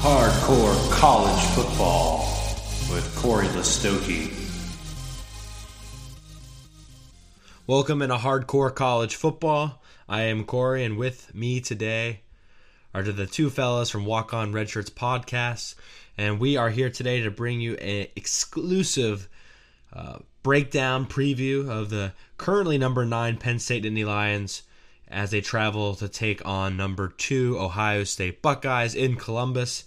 Hardcore College Football with Cory Listoki. Welcome into Hardcore College Football. I am Cory, and with me today are the two fellas from Walk-On Redshirts podcast, and we are here today to bring you an exclusive uh, breakdown preview of the currently number nine Penn State Nittany Lions as they travel to take on number two Ohio State Buckeyes in Columbus.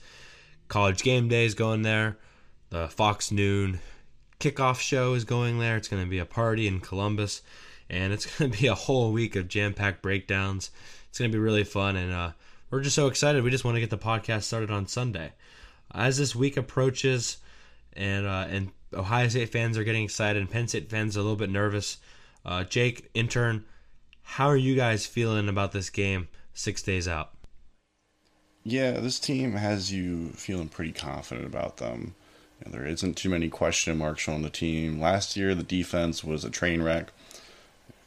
College game day is going there. The Fox Noon kickoff show is going there. It's going to be a party in Columbus, and it's going to be a whole week of jam packed breakdowns. It's going to be really fun, and uh, we're just so excited. We just want to get the podcast started on Sunday. As this week approaches, and uh, and Ohio State fans are getting excited, and Penn State fans are a little bit nervous. Uh, Jake, intern, how are you guys feeling about this game six days out? Yeah, this team has you feeling pretty confident about them. You know, there isn't too many question marks on the team. Last year, the defense was a train wreck.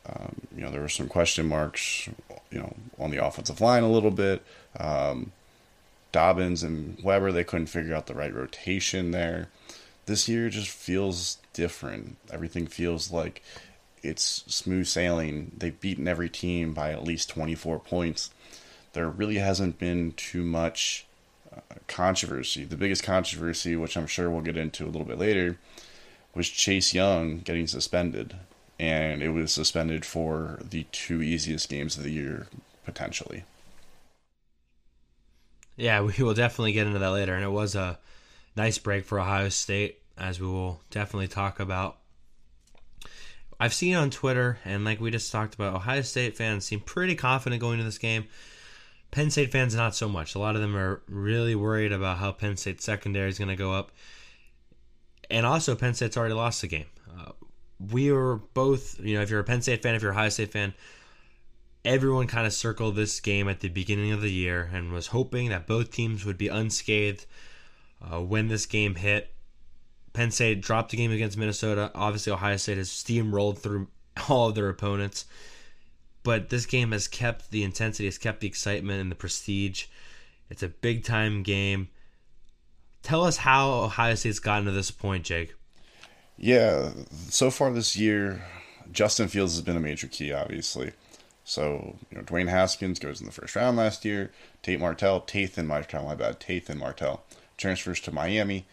Um, you know, there were some question marks, you know, on the offensive line a little bit. Um, Dobbins and Weber, they couldn't figure out the right rotation there. This year just feels different. Everything feels like it's smooth sailing. They've beaten every team by at least 24 points. There really hasn't been too much uh, controversy. The biggest controversy, which I'm sure we'll get into a little bit later, was Chase Young getting suspended. And it was suspended for the two easiest games of the year, potentially. Yeah, we will definitely get into that later. And it was a nice break for Ohio State, as we will definitely talk about I've seen on Twitter, and like we just talked about, Ohio State fans seem pretty confident going to this game. Penn State fans, not so much. A lot of them are really worried about how Penn State secondary is going to go up. And also, Penn State's already lost the game. Uh, we were both, you know, if you're a Penn State fan, if you're a Ohio State fan, everyone kind of circled this game at the beginning of the year and was hoping that both teams would be unscathed uh, when this game hit. Penn State dropped the game against Minnesota. Obviously, Ohio State has steamrolled through all of their opponents. But this game has kept the intensity, has kept the excitement and the prestige. It's a big time game. Tell us how Ohio State's gotten to this point, Jake. Yeah, so far this year, Justin Fields has been a major key, obviously. So, you know, Dwayne Haskins goes in the first round last year. Tate Martell, Tathan Martell, my bad, Tathan Martell transfers to Miami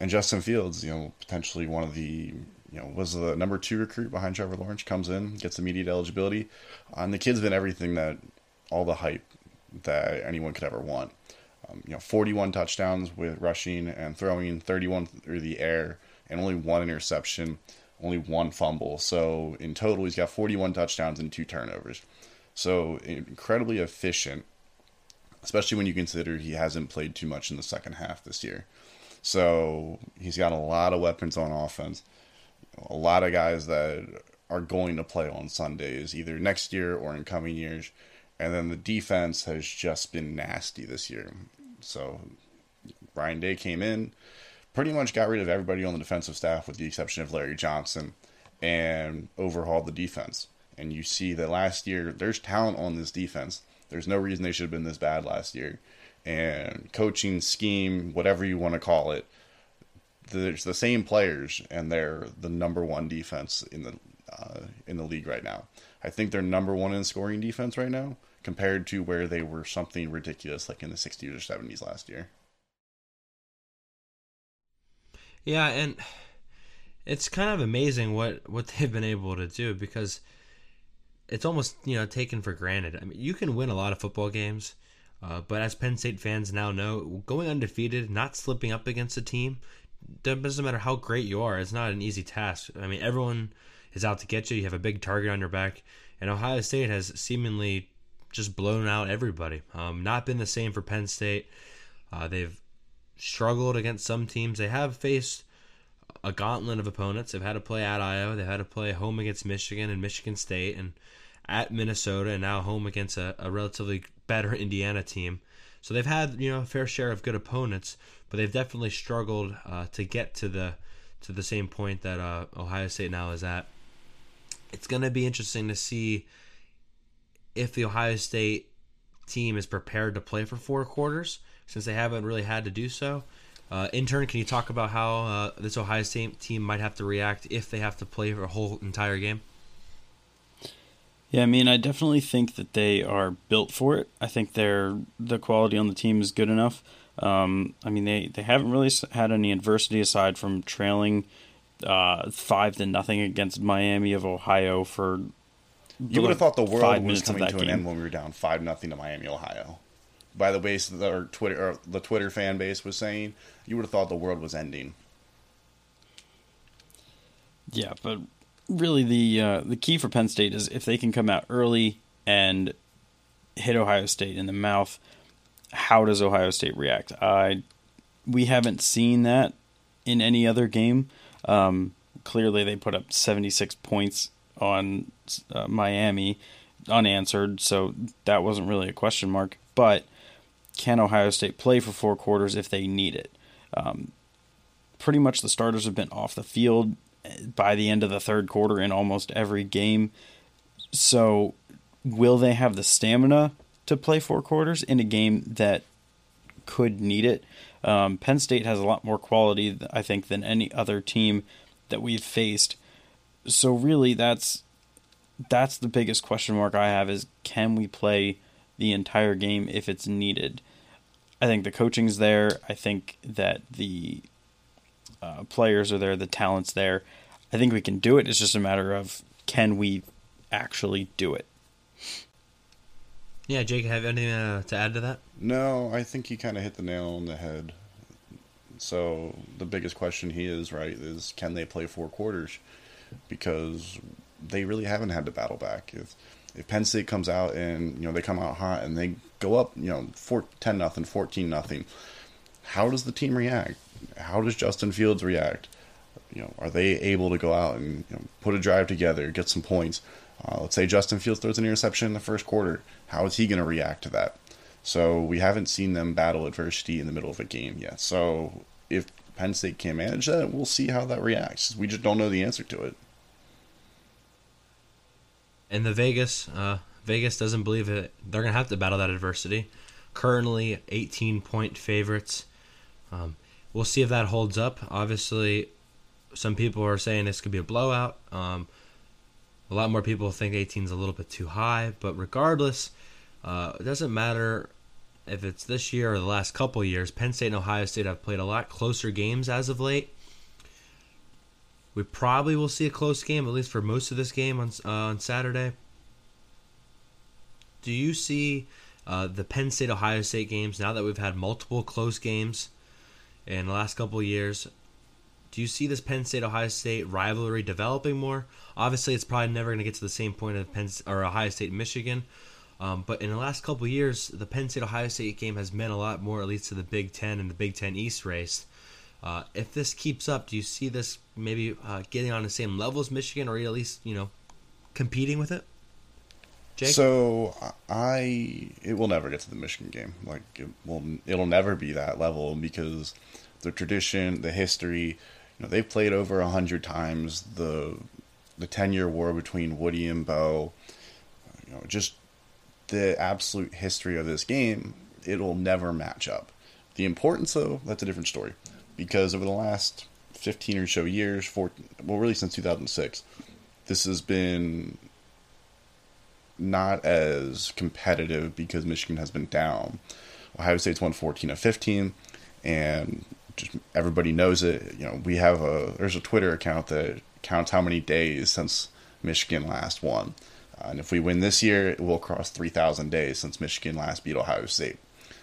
and Justin Fields, you know, potentially one of the you know was the number two recruit behind Trevor Lawrence, comes in, gets immediate eligibility, uh, and the kid's been everything that all the hype that anyone could ever want. Um, you know, 41 touchdowns with rushing and throwing, 31 through the air, and only one interception, only one fumble. So in total, he's got 41 touchdowns and two turnovers. So incredibly efficient, especially when you consider he hasn't played too much in the second half this year. So he's got a lot of weapons on offense. A lot of guys that are going to play on Sundays, either next year or in coming years. And then the defense has just been nasty this year. So Ryan Day came in, pretty much got rid of everybody on the defensive staff with the exception of Larry Johnson, and overhauled the defense. And you see that last year, there's talent on this defense. There's no reason they should have been this bad last year and coaching scheme, whatever you want to call it, there's the same players, and they're the number one defense in the uh, in the league right now. I think they're number one in scoring defense right now, compared to where they were something ridiculous like in the 60s or 70s last year. Yeah, and it's kind of amazing what what they've been able to do because it's almost you know taken for granted. I mean, you can win a lot of football games uh, but as Penn State fans now know, going undefeated, not slipping up against a team, doesn't matter how great you are. It's not an easy task. I mean, everyone is out to get you. You have a big target on your back, and Ohio State has seemingly just blown out everybody. Um, not been the same for Penn State. Uh, they've struggled against some teams. They have faced a gauntlet of opponents. They've had to play at Iowa. They've had to play home against Michigan and Michigan State, and at Minnesota, and now home against a, a relatively better Indiana team. So they've had you know a fair share of good opponents, but they've definitely struggled uh, to get to the to the same point that uh, Ohio State now is at. It's going to be interesting to see if the Ohio State team is prepared to play for four quarters since they haven't really had to do so. Uh, intern, can you talk about how uh, this Ohio State team might have to react if they have to play for a whole entire game? Yeah, I mean, I definitely think that they are built for it. I think they're the quality on the team is good enough. Um, I mean, they, they haven't really had any adversity aside from trailing uh, five to nothing against Miami of Ohio for. You would have thought the world was coming to an game. end when we were down five nothing to Miami, Ohio. By the base, the Twitter or the Twitter fan base was saying, you would have thought the world was ending. Yeah, but really the uh, the key for Penn State is if they can come out early and hit Ohio State in the mouth. How does Ohio State react? I we haven't seen that in any other game. Um, clearly, they put up 76 points on uh, Miami unanswered, so that wasn't really a question mark. But can Ohio State play for four quarters if they need it? Um, pretty much the starters have been off the field by the end of the third quarter in almost every game. So, will they have the stamina to play four quarters in a game that could need it? Um, Penn State has a lot more quality, I think, than any other team that we've faced. So, really, that's that's the biggest question mark I have: is can we play the entire game if it's needed? I think the coaching's there. I think that the uh, players are there, the talent's there. I think we can do it. It's just a matter of can we actually do it. Yeah, Jake, have anything uh, to add to that? No, I think he kind of hit the nail on the head. So the biggest question he is right is can they play four quarters? Because they really haven't had to battle back. If if Penn State comes out and you know they come out hot and they go up, you know, four, 10 nothing, 14 nothing, how does the team react? How does Justin Fields react? You know, are they able to go out and you know, put a drive together, get some points? Uh, let's say Justin Fields throws an interception in the first quarter. How is he going to react to that? So we haven't seen them battle adversity in the middle of a game yet. So if Penn State can manage that, we'll see how that reacts. We just don't know the answer to it. And the Vegas, uh, Vegas doesn't believe it. They're going to have to battle that adversity. Currently, 18 point favorites. Um, we'll see if that holds up. Obviously, some people are saying this could be a blowout. Um, a lot more people think 18 is a little bit too high, but regardless, uh, it doesn't matter if it's this year or the last couple years. Penn State and Ohio State have played a lot closer games as of late. We probably will see a close game, at least for most of this game on uh, on Saturday. Do you see uh, the Penn State Ohio State games now that we've had multiple close games? In the last couple years. Do you see this Penn State Ohio State rivalry developing more? Obviously, it's probably never going to get to the same point of Penn or Ohio State Michigan. Um, but in the last couple years, the Penn State Ohio State game has meant a lot more, at least to the Big Ten and the Big Ten East race. Uh, if this keeps up, do you see this maybe uh, getting on the same level as Michigan, or at least you know competing with it? Jake? So I, it will never get to the Michigan game. Like it will, it'll never be that level because the tradition, the history. You know, they've played over a hundred times. The the ten year war between Woody and Bo. You know, just the absolute history of this game. It'll never match up. The importance, though, that's a different story. Because over the last 15 or so years, for, well, really since 2006, this has been not as competitive because Michigan has been down. Ohio State's won 14 of 15, and just everybody knows it. You know, we have a there's a Twitter account that counts how many days since Michigan last won, uh, and if we win this year, it will cross 3,000 days since Michigan last beat Ohio State.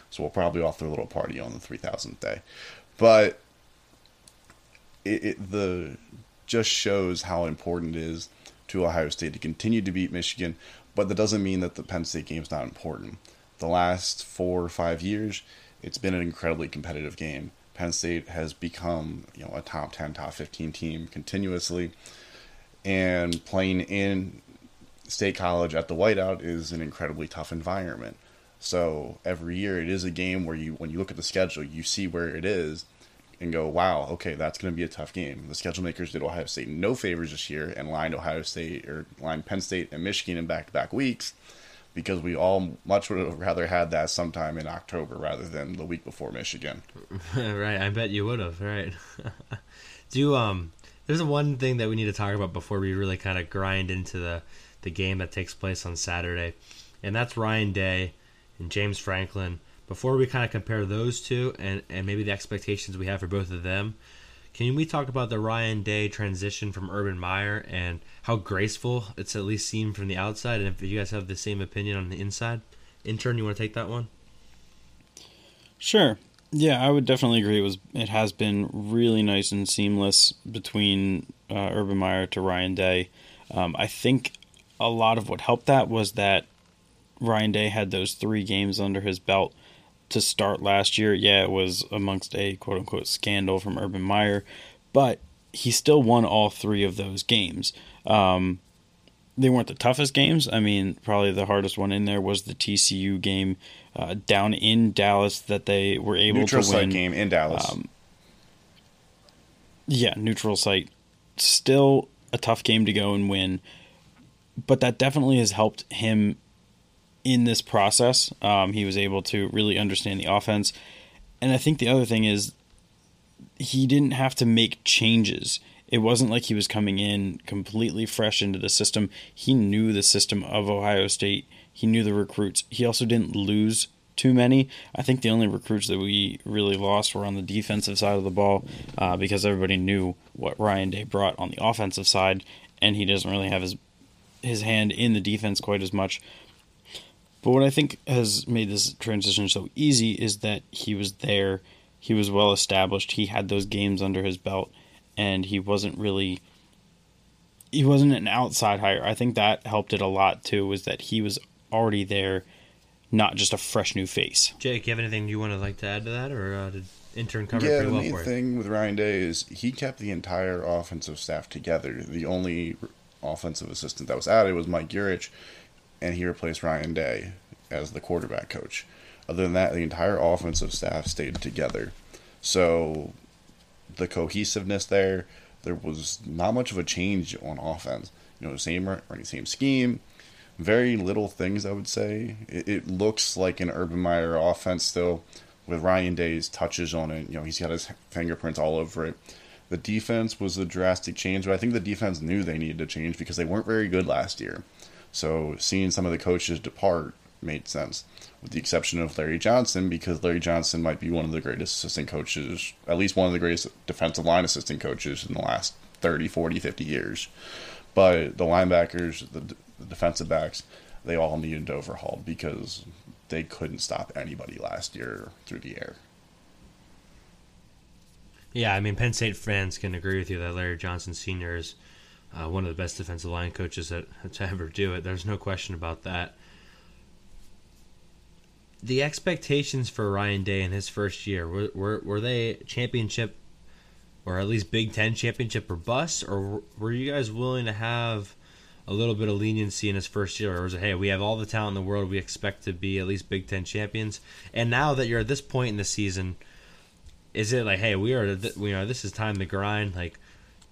So we'll probably throw a little party on the 3,000th day, but it, it the just shows how important it is to Ohio State to continue to beat Michigan, but that doesn't mean that the Penn State game is not important. The last four or five years, it's been an incredibly competitive game. Penn State has become, you know, a top 10, top 15 team continuously. And playing in State College at the Whiteout is an incredibly tough environment. So every year it is a game where you when you look at the schedule, you see where it is and go, wow, okay, that's going to be a tough game. The schedule makers did Ohio State no favors this year and lined Ohio State or lined Penn State and Michigan in back to back weeks because we all much would have rather had that sometime in October rather than the week before Michigan. right, I bet you would have. Right. Do um, there's one thing that we need to talk about before we really kind of grind into the the game that takes place on Saturday, and that's Ryan Day and James Franklin. Before we kind of compare those two and and maybe the expectations we have for both of them, can we talk about the Ryan Day transition from Urban Meyer and how graceful it's at least seen from the outside? And if you guys have the same opinion on the inside, intern, you want to take that one? Sure. Yeah, I would definitely agree. It was it has been really nice and seamless between uh, Urban Meyer to Ryan Day. Um, I think a lot of what helped that was that Ryan Day had those three games under his belt to start last year. Yeah, it was amongst a quote unquote scandal from Urban Meyer, but he still won all three of those games. Um, they weren't the toughest games. I mean, probably the hardest one in there was the TCU game uh, down in Dallas that they were able Neutral to win. Neutral site game in Dallas. Um, yeah, neutral site. Still a tough game to go and win, but that definitely has helped him in this process. Um, he was able to really understand the offense. And I think the other thing is he didn't have to make changes. It wasn't like he was coming in completely fresh into the system. He knew the system of Ohio State. He knew the recruits. He also didn't lose too many. I think the only recruits that we really lost were on the defensive side of the ball uh, because everybody knew what Ryan Day brought on the offensive side, and he doesn't really have his his hand in the defense quite as much. But what I think has made this transition so easy is that he was there, he was well established, he had those games under his belt, and he wasn't really he wasn't an outside hire. I think that helped it a lot too, was that he was already there, not just a fresh new face. Jake, you have anything you want to like to add to that, or uh, did intern cover yeah, pretty the well main for you? thing with Ryan Day is he kept the entire offensive staff together. The only offensive assistant that was added was Mike Yurcich, and he replaced Ryan Day as the quarterback coach. Other than that, the entire offensive staff stayed together. So the cohesiveness there, there was not much of a change on offense. You know, same running, same scheme, very little things I would say. It, it looks like an Urban Meyer offense still, with Ryan Day's touches on it. You know, he's got his fingerprints all over it. The defense was a drastic change, but I think the defense knew they needed to change because they weren't very good last year. So seeing some of the coaches depart made sense, with the exception of Larry Johnson, because Larry Johnson might be one of the greatest assistant coaches, at least one of the greatest defensive line assistant coaches in the last 30, 40, 50 years. But the linebackers, the, the defensive backs, they all needed overhauled because they couldn't stop anybody last year through the air. Yeah, I mean, Penn State fans can agree with you that Larry Johnson Sr. is uh, one of the best defensive line coaches that, to ever do it. There's no question about that. The expectations for Ryan Day in his first year were were, were they championship or at least Big Ten championship or bust, or were you guys willing to have a little bit of leniency in his first year, or was it hey we have all the talent in the world, we expect to be at least Big Ten champions, and now that you're at this point in the season is it like, hey, we are, th- you know, this is time to grind? Like,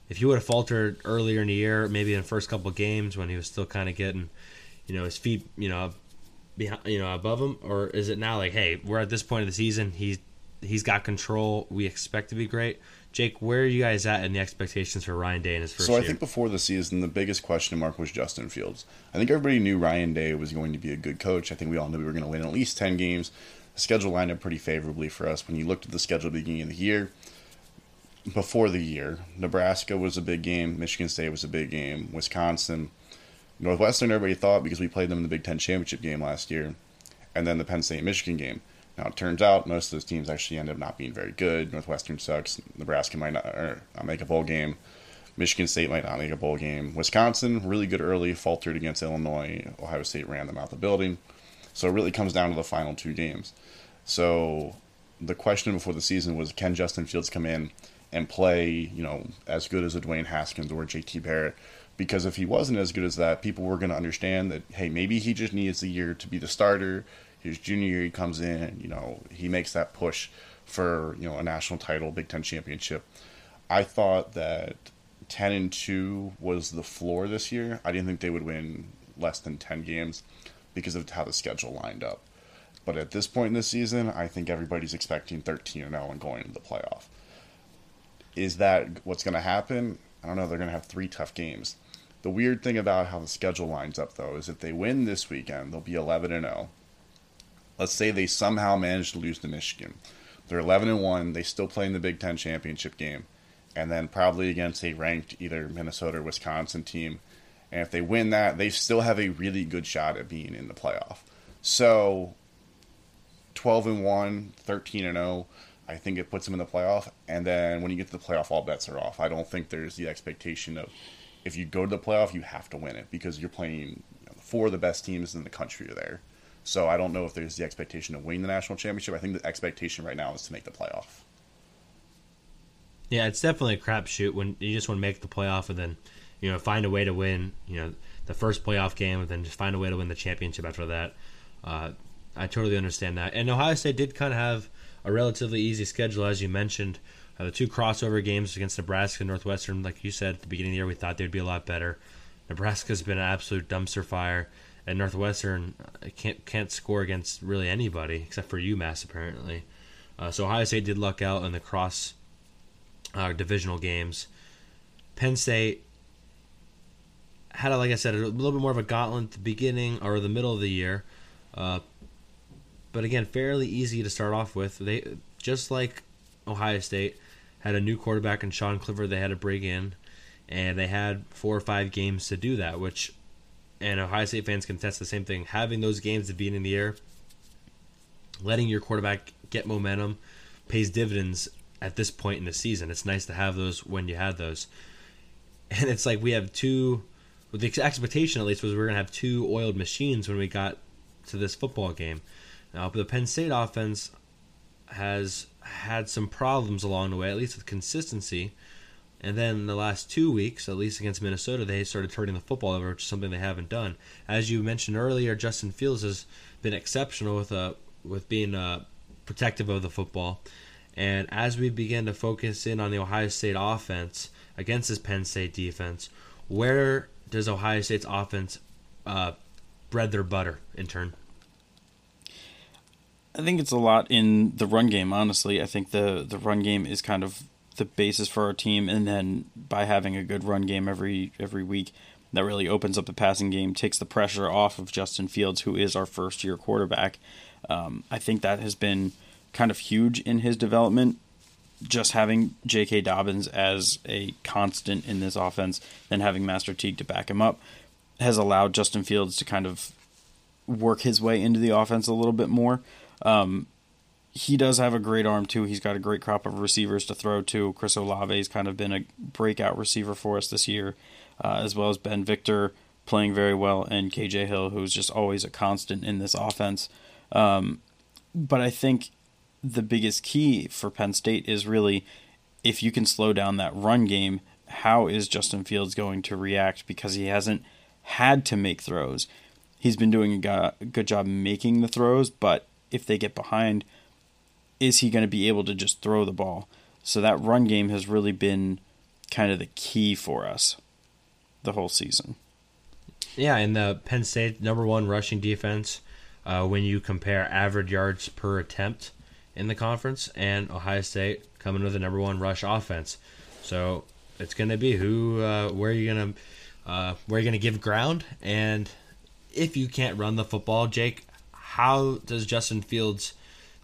if you would have faltered earlier in the year, maybe in the first couple of games when he was still kind of getting, you know, his feet, you know, behind, you know, above him, or is it now like, hey, we're at this point of the season, he's he's got control, we expect to be great. Jake, where are you guys at in the expectations for Ryan Day in his first so I year? think before the season, the biggest question mark was Justin Fields. I think everybody knew Ryan Day was going to be a good coach. I think we all knew we were going to win at least 10 games. The schedule lined up pretty favorably for us. When you looked at the schedule at the beginning of the year, before the year, Nebraska was a big game, Michigan State was a big game, Wisconsin, Northwestern, everybody thought because we played them in the Big Ten championship game last year, and then the Penn State Michigan game. Now it turns out most of those teams actually end up not being very good. Northwestern sucks. Nebraska might not, or not make a bowl game. Michigan State might not make a bowl game. Wisconsin really good early, faltered against Illinois. Ohio State ran them out the building. So it really comes down to the final two games. So the question before the season was can Justin Fields come in and play, you know, as good as a Dwayne Haskins or JT Barrett? Because if he wasn't as good as that, people were going to understand that, hey, maybe he just needs a year to be the starter. His junior year, he comes in, you know, he makes that push for, you know, a national title, Big Ten championship. I thought that 10 and 2 was the floor this year. I didn't think they would win less than 10 games. because of how the schedule lined up. But at this point in the season, I think everybody's expecting 13 and 0 and going into the playoff. Is that what's going to happen? I don't know. They're going to have three tough games. The weird thing about how the schedule lines up, though, is if they win this weekend, they'll be 11 and 0. Let's say they somehow manage to lose to Michigan. They're 11 and 1. They still play in the Big Ten championship game, and then probably against a ranked either Minnesota or Wisconsin team. And if they win that, they still have a really good shot at being in the playoff. So 12 and 1, 13 and 0. I think it puts them in the playoff. And then when you get to the playoff, all bets are off. I don't think there's the expectation of if you go to the playoff, you have to win it because you're playing you know, four of the best teams in the country there. So I don't know if there's the expectation of winning the national championship. I think the expectation right now is to make the playoff. Yeah, it's definitely a crapshoot when you just want to make the playoff and then, you know, find a way to win, you know, the first playoff game and then just find a way to win the championship after that. Uh, I totally understand that. And Ohio State did kind of have a relatively easy schedule, as you mentioned. Uh, the two crossover games against Nebraska and Northwestern, like you said at the beginning of the year, we thought they'd be a lot better. Nebraska's been an absolute dumpster fire, and Northwestern uh, can't can't score against really anybody except for UMass apparently. Uh, so Ohio State did luck out in the cross uh, divisional games. Penn State had, like I said, a little bit more of a gauntlet at the beginning or the middle of the year. But again, fairly easy to start off with. They just like Ohio State had a new quarterback in Sean Clifford. They had to bring in, and they had four or five games to do that. Which, and Ohio State fans can test the same thing. Having those games at the in the air, letting your quarterback get momentum, pays dividends at this point in the season. It's nice to have those when you had those, and it's like we have two. The expectation, at least, was we are gonna have two oiled machines when we got to this football game. Now, the Penn State offense has had some problems along the way, at least with consistency. And then the last two weeks, at least against Minnesota, they started turning the football over, which is something they haven't done. As you mentioned earlier, Justin Fields has been exceptional with uh, with being uh, protective of the football. And as we begin to focus in on the Ohio State offense against this Penn State defense, where does Ohio State's offense uh, bread their butter in turn? I think it's a lot in the run game. Honestly, I think the the run game is kind of the basis for our team, and then by having a good run game every every week, that really opens up the passing game, takes the pressure off of Justin Fields, who is our first year quarterback. Um, I think that has been kind of huge in his development. Just having J.K. Dobbins as a constant in this offense, then having Master Teague to back him up, has allowed Justin Fields to kind of work his way into the offense a little bit more. Um, he does have a great arm too. He's got a great crop of receivers to throw to. Chris Olave has kind of been a breakout receiver for us this year, uh, as well as Ben Victor playing very well, and KJ Hill, who's just always a constant in this offense. Um, but I think the biggest key for Penn State is really if you can slow down that run game, how is Justin Fields going to react? Because he hasn't had to make throws. He's been doing a good job making the throws, but if they get behind, is he going to be able to just throw the ball? So that run game has really been kind of the key for us the whole season. Yeah, and the Penn State number one rushing defense, uh, when you compare average yards per attempt in the conference, and Ohio State coming with the number one rush offense. So it's going to be who, uh, where you going to, uh, where are you going to give ground, and if you can't run the football, Jake, how does Justin Fields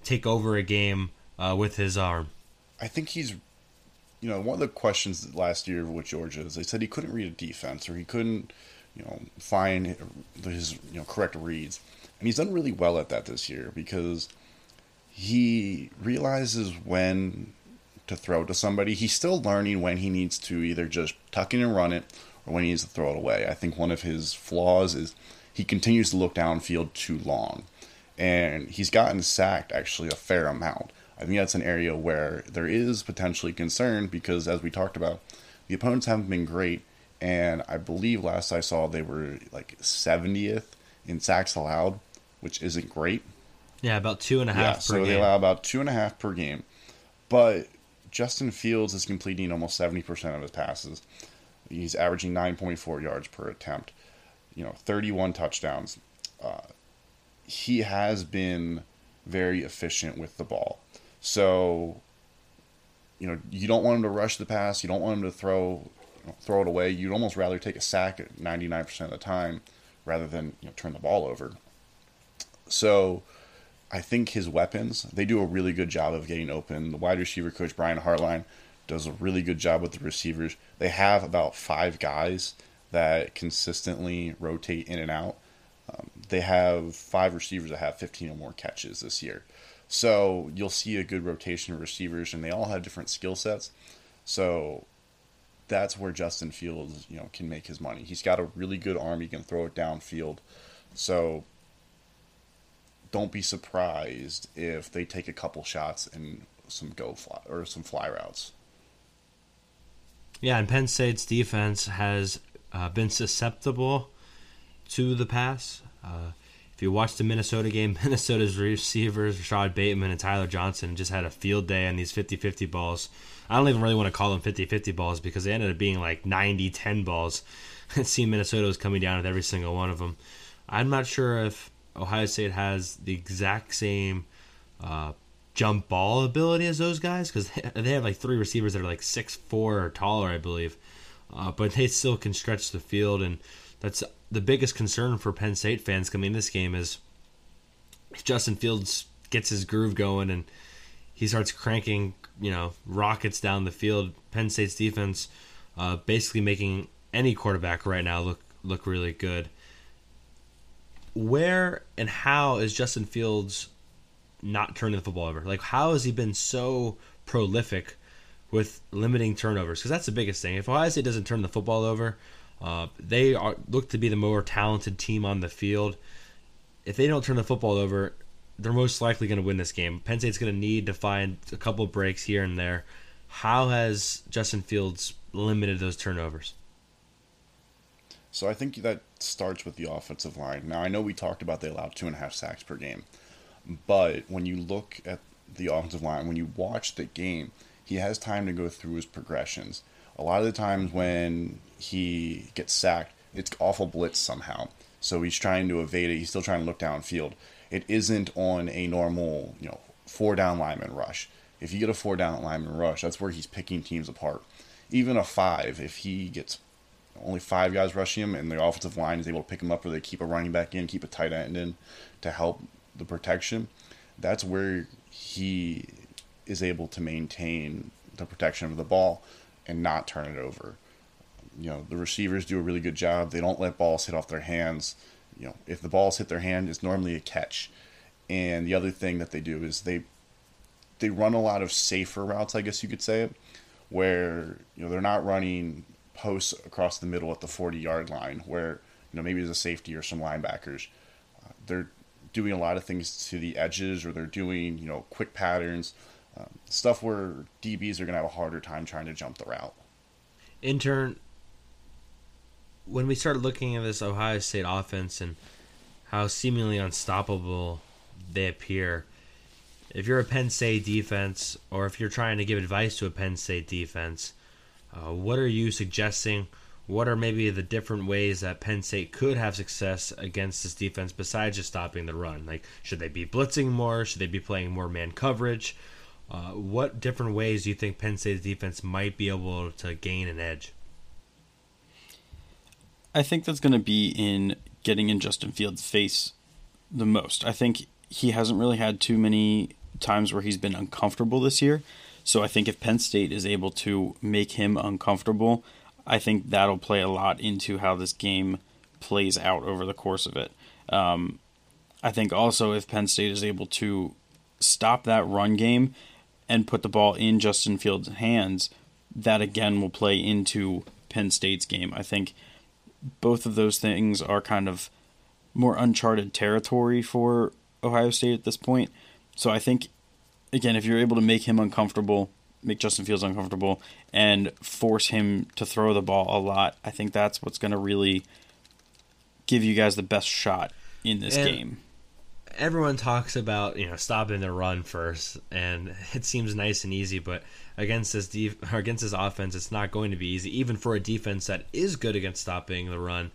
take over a game uh, with his arm? I think he's, you know, one of the questions last year with Georgia is they said he couldn't read a defense or he couldn't, you know, find his you know correct reads, and he's done really well at that this year because he realizes when to throw to somebody. He's still learning when he needs to either just tuck in and run it or when he needs to throw it away. I think one of his flaws is he continues to look downfield too long and he's gotten sacked actually a fair amount. I think that's an area where there is potentially concern because, as we talked about, the opponents haven't been great, and I believe last I saw they were like 70th in sacks allowed, which isn't great. Yeah, about two and a half. Yeah, so game. they allow about two and a half per game, but Justin Fields is completing almost 70% of his passes. He's averaging 9.4 yards per attempt. You know, 31 touchdowns. Uh, he has been very efficient with the ball. So, you know, you don't want him to rush the pass. You don't want him to throw you know, throw it away. You'd almost rather take a sack at 99% of the time rather than you know, turn the ball over. So, I think his weapons, they do a really good job of getting open. The wide receiver coach, Brian Hartline, does a really good job with the receivers. They have about five guys that consistently rotate in and out. Um, they have five receivers that have 15 or more catches this year. So you'll see a good rotation of receivers, and they all have different skill sets. So that's where Justin Fields, you know, can make his money. He's got a really good arm; he can throw it downfield. So don't be surprised if they take a couple shots and some go fly or some fly routes. Yeah, and Penn State's defense has uh, been susceptible to the pass. Uh, if you watch the Minnesota game, Minnesota's receivers, Rashod Bateman and Tyler Johnson, just had a field day on these 50 50 balls. I don't even really want to call them 50 50 balls because they ended up being like 90 10 balls. It seemed Minnesota was coming down with every single one of them. I'm not sure if Ohio State has the exact same uh, jump ball ability as those guys because they have like three receivers that are like six four or taller, I believe. Uh, but they still can stretch the field, and that's the biggest concern for Penn State fans coming in this game is if Justin Fields gets his groove going and he starts cranking, you know, rockets down the field. Penn State's defense, uh, basically making any quarterback right now look look really good where and how is Justin Fields not turning the football over? Like, how has he been so prolific with limiting turnovers? Because that's the biggest thing. If Ohio State doesn't turn the football over, uh, they are, look to be the more talented team on the field. If they don't turn the football over, they're most likely going to win this game. Penn State's going to need to find a couple breaks here and there. How has Justin Fields limited those turnovers? So I think that starts with the offensive line. Now I know we talked about they allow two and a half sacks per game, but when you look at the offensive line, when you watch the game, he has time to go through his progressions. A lot of the times when he gets sacked, it's awful blitz somehow. So he's trying to evade it. He's still trying to look downfield. It isn't on a normal, you know, four down lineman rush. If you get a four down lineman rush, that's where he's picking teams apart. Even a five, if he gets only five guys rushing him, and the offensive line is able to pick him up, or they keep a running back in, keep a tight end in to help the protection. That's where he is able to maintain the protection of the ball and not turn it over. You know, the receivers do a really good job. They don't let balls hit off their hands. You know, if the balls hit their hand, it's normally a catch. And the other thing that they do is they they run a lot of safer routes, I guess you could say it, where you know they're not running posts across the middle at the 40 yard line where you know maybe there's a safety or some linebackers uh, they're doing a lot of things to the edges or they're doing you know quick patterns stuff where dbs are going to have a harder time trying to jump the route intern when we started looking at this ohio state offense and how seemingly unstoppable they appear if you're a penn state defense or if you're trying to give advice to a penn state defense uh, what are you suggesting? What are maybe the different ways that Penn State could have success against this defense besides just stopping the run? Like, should they be blitzing more? Should they be playing more man coverage? Uh, what different ways do you think Penn State's defense might be able to gain an edge? I think that's going to be in getting in Justin Fields' face the most. I think he hasn't really had too many times where he's been uncomfortable this year. So I think if Penn State is able to make him uncomfortable, I think that'll play a lot into how this game plays out over the course of it. Um, I think also if Penn State is able to stop that run game and put the ball in Justin Fields' hands, that again will play into Penn State's game. I think both of those things are kind of more uncharted territory for Ohio State at this point. So I think again, if you're able to make him uncomfortable, make Justin Fields uncomfortable, and force him to throw the ball a lot, I think that's what's going to really give you guys the best shot in this and game. Everyone talks about you know stopping the run first, and it seems nice and easy, but against this def- against this offense, it's not going to be easy, even for a defense that is good against stopping the run.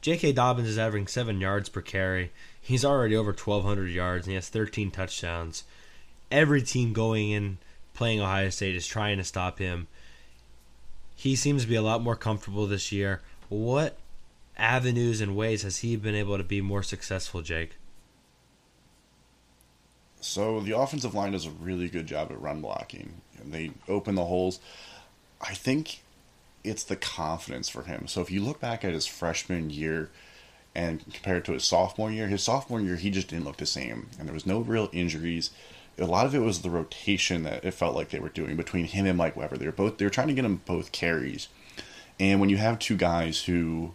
J.K. Dobbins is averaging seven yards per carry He's already over 1,200 yards and he has 13 touchdowns. Every team going in playing Ohio State is trying to stop him. He seems to be a lot more comfortable this year. What avenues and ways has he been able to be more successful, Jake? So the offensive line does a really good job at run blocking. And they open the holes. I think it's the confidence for him. So if you look back at his freshman year and compare it to his sophomore year, his sophomore year he just didn't look the same, and there was no real injuries. A lot of it was the rotation that it felt like they were doing between him and Mike Weber. They were both they were trying to get him both carries, and when you have two guys who,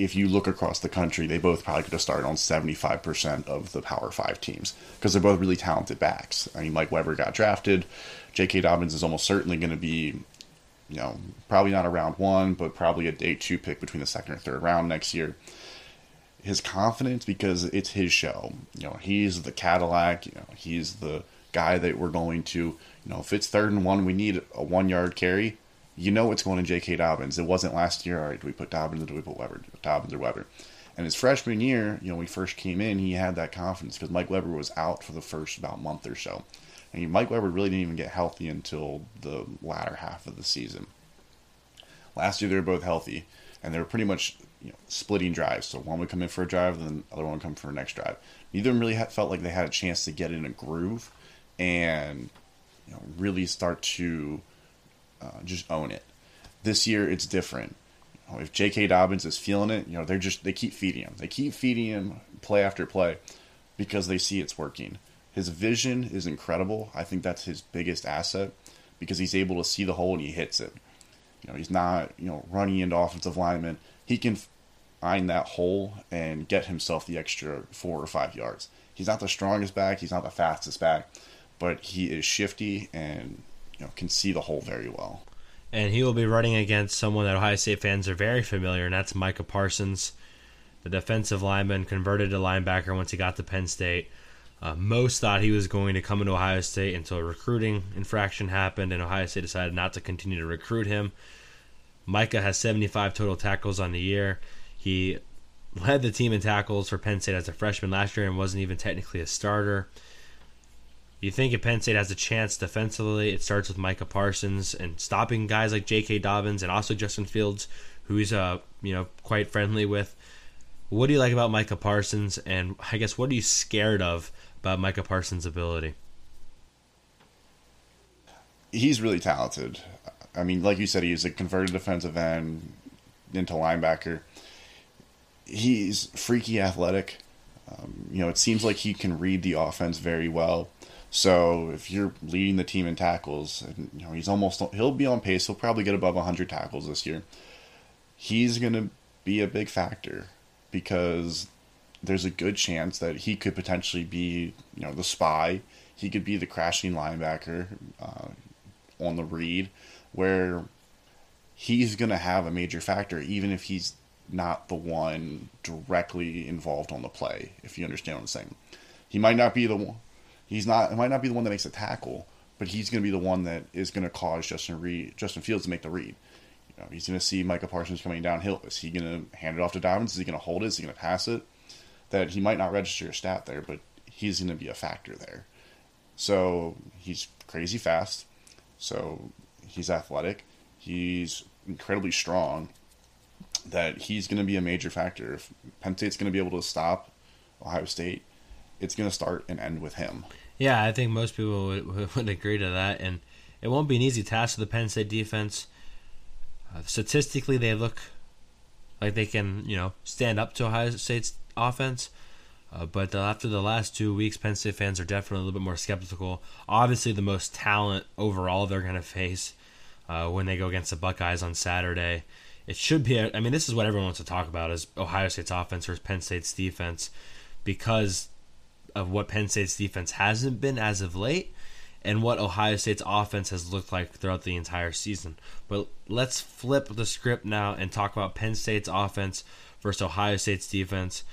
if you look across the country, they both probably could have started on seventy five percent of the Power Five teams because they're both really talented backs. I mean, Mike Weber got drafted. J.K. Dobbins is almost certainly going to be you know, probably not a round one, but probably a day two pick between the second or third round next year. His confidence because it's his show. You know, he's the Cadillac. You know, he's the guy that we're going to. You know, if it's third and one, we need a one yard carry. You know it's going to J.K. Dobbins. It wasn't last year. All right, do we put Dobbins or do we put Weber? Dobbins or Weber? And his freshman year, you know, when he first came in, he had that confidence because Mike Weber was out for the first about month or so. And Mike Weber really didn't even get healthy until the latter half of the season. Last year they were both healthy, and they were pretty much you know, splitting drives. So one would come in for a drive, then the other one would come for a next drive. Neither of them really had, felt like they had a chance to get in a groove and you know, really start to uh, just own it. This year it's different. You know, if J.K. Dobbins is feeling it, you know they're just they keep feeding him. They keep feeding him play after play because they see it's working. His vision is incredible. I think that's his biggest asset because he's able to see the hole and he hits it. You know, he's not, you know, running into offensive linemen. He can find that hole and get himself the extra four or five yards. He's not the strongest back, he's not the fastest back, but he is shifty and you know can see the hole very well. And he will be running against someone that Ohio State fans are very familiar, and that's Micah Parsons, the defensive lineman converted to linebacker once he got to Penn State. Uh, most thought he was going to come into Ohio State until a recruiting infraction happened, and Ohio State decided not to continue to recruit him. Micah has 75 total tackles on the year. He led the team in tackles for Penn State as a freshman last year and wasn't even technically a starter. You think if Penn State has a chance defensively, it starts with Micah Parsons and stopping guys like J.K. Dobbins and also Justin Fields, who he's uh you know quite friendly with. What do you like about Micah Parsons, and I guess what are you scared of about Micah Parsons' ability? He's really talented. I mean, like you said, he's a converted defensive end into linebacker. He's freaky athletic. Um, you know, it seems like he can read the offense very well. So if you're leading the team in tackles, and, you know, he's almost he'll be on pace. He'll probably get above 100 tackles this year. He's going to be a big factor because there's a good chance that he could potentially be, you know, the spy. He could be the crashing linebacker uh, on the read, where he's going to have a major factor, even if he's not the one directly involved on the play. If you understand what I'm saying, he might not be the one. He's not. It might not be the one that makes a tackle, but he's going to be the one that is going to cause Justin Reed, Justin Fields to make the read. You know, he's going to see Micah Parsons coming downhill. Is he going to hand it off to Dobbins? Is he going to hold it? Is he going to pass it? that he might not register a stat there, but he's going to be a factor there. So he's crazy fast. So he's athletic. He's incredibly strong. That he's going to be a major factor. If Penn State's going to be able to stop Ohio State, it's going to start and end with him. Yeah, I think most people would, would agree to that, and it won't be an easy task for the Penn State defense. Uh, statistically, they look like they can, you know, stand up to Ohio State's offense. Uh, but after the last two weeks, Penn State fans are definitely a little bit more skeptical. Obviously, the most talent overall they're going to face uh, when they go against the Buckeyes on Saturday. It should be. A, I mean, this is what everyone wants to talk about: is Ohio State's offense versus Penn State's defense, because of what Penn State's defense hasn't been as of late, and what Ohio State's offense has looked like throughout the entire season. But let's flip the script now and talk about Penn State's offense versus Ohio State's defense.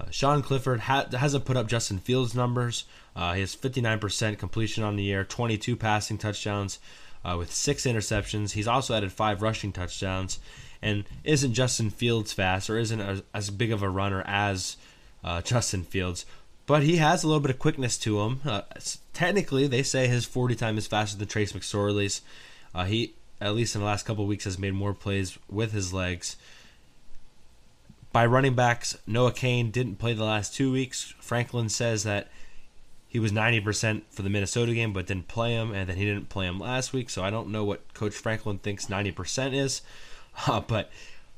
Uh, Sean Clifford ha- hasn't put up Justin Fields' numbers. Uh, he has 59% completion on the year, 22 passing touchdowns uh, with six interceptions. He's also added five rushing touchdowns. And isn't Justin Fields fast or isn't as, as big of a runner as uh, Justin Fields. But he has a little bit of quickness to him. Uh, technically, they say his 40 time is faster than Trace McSorley's. Uh, he, at least in the last couple weeks, has made more plays with his legs. By running backs, Noah Cain didn't play the last two weeks. Franklin says that he was 90% for the Minnesota game, but didn't play him, and then he didn't play him last week. So I don't know what Coach Franklin thinks 90% is. Uh, but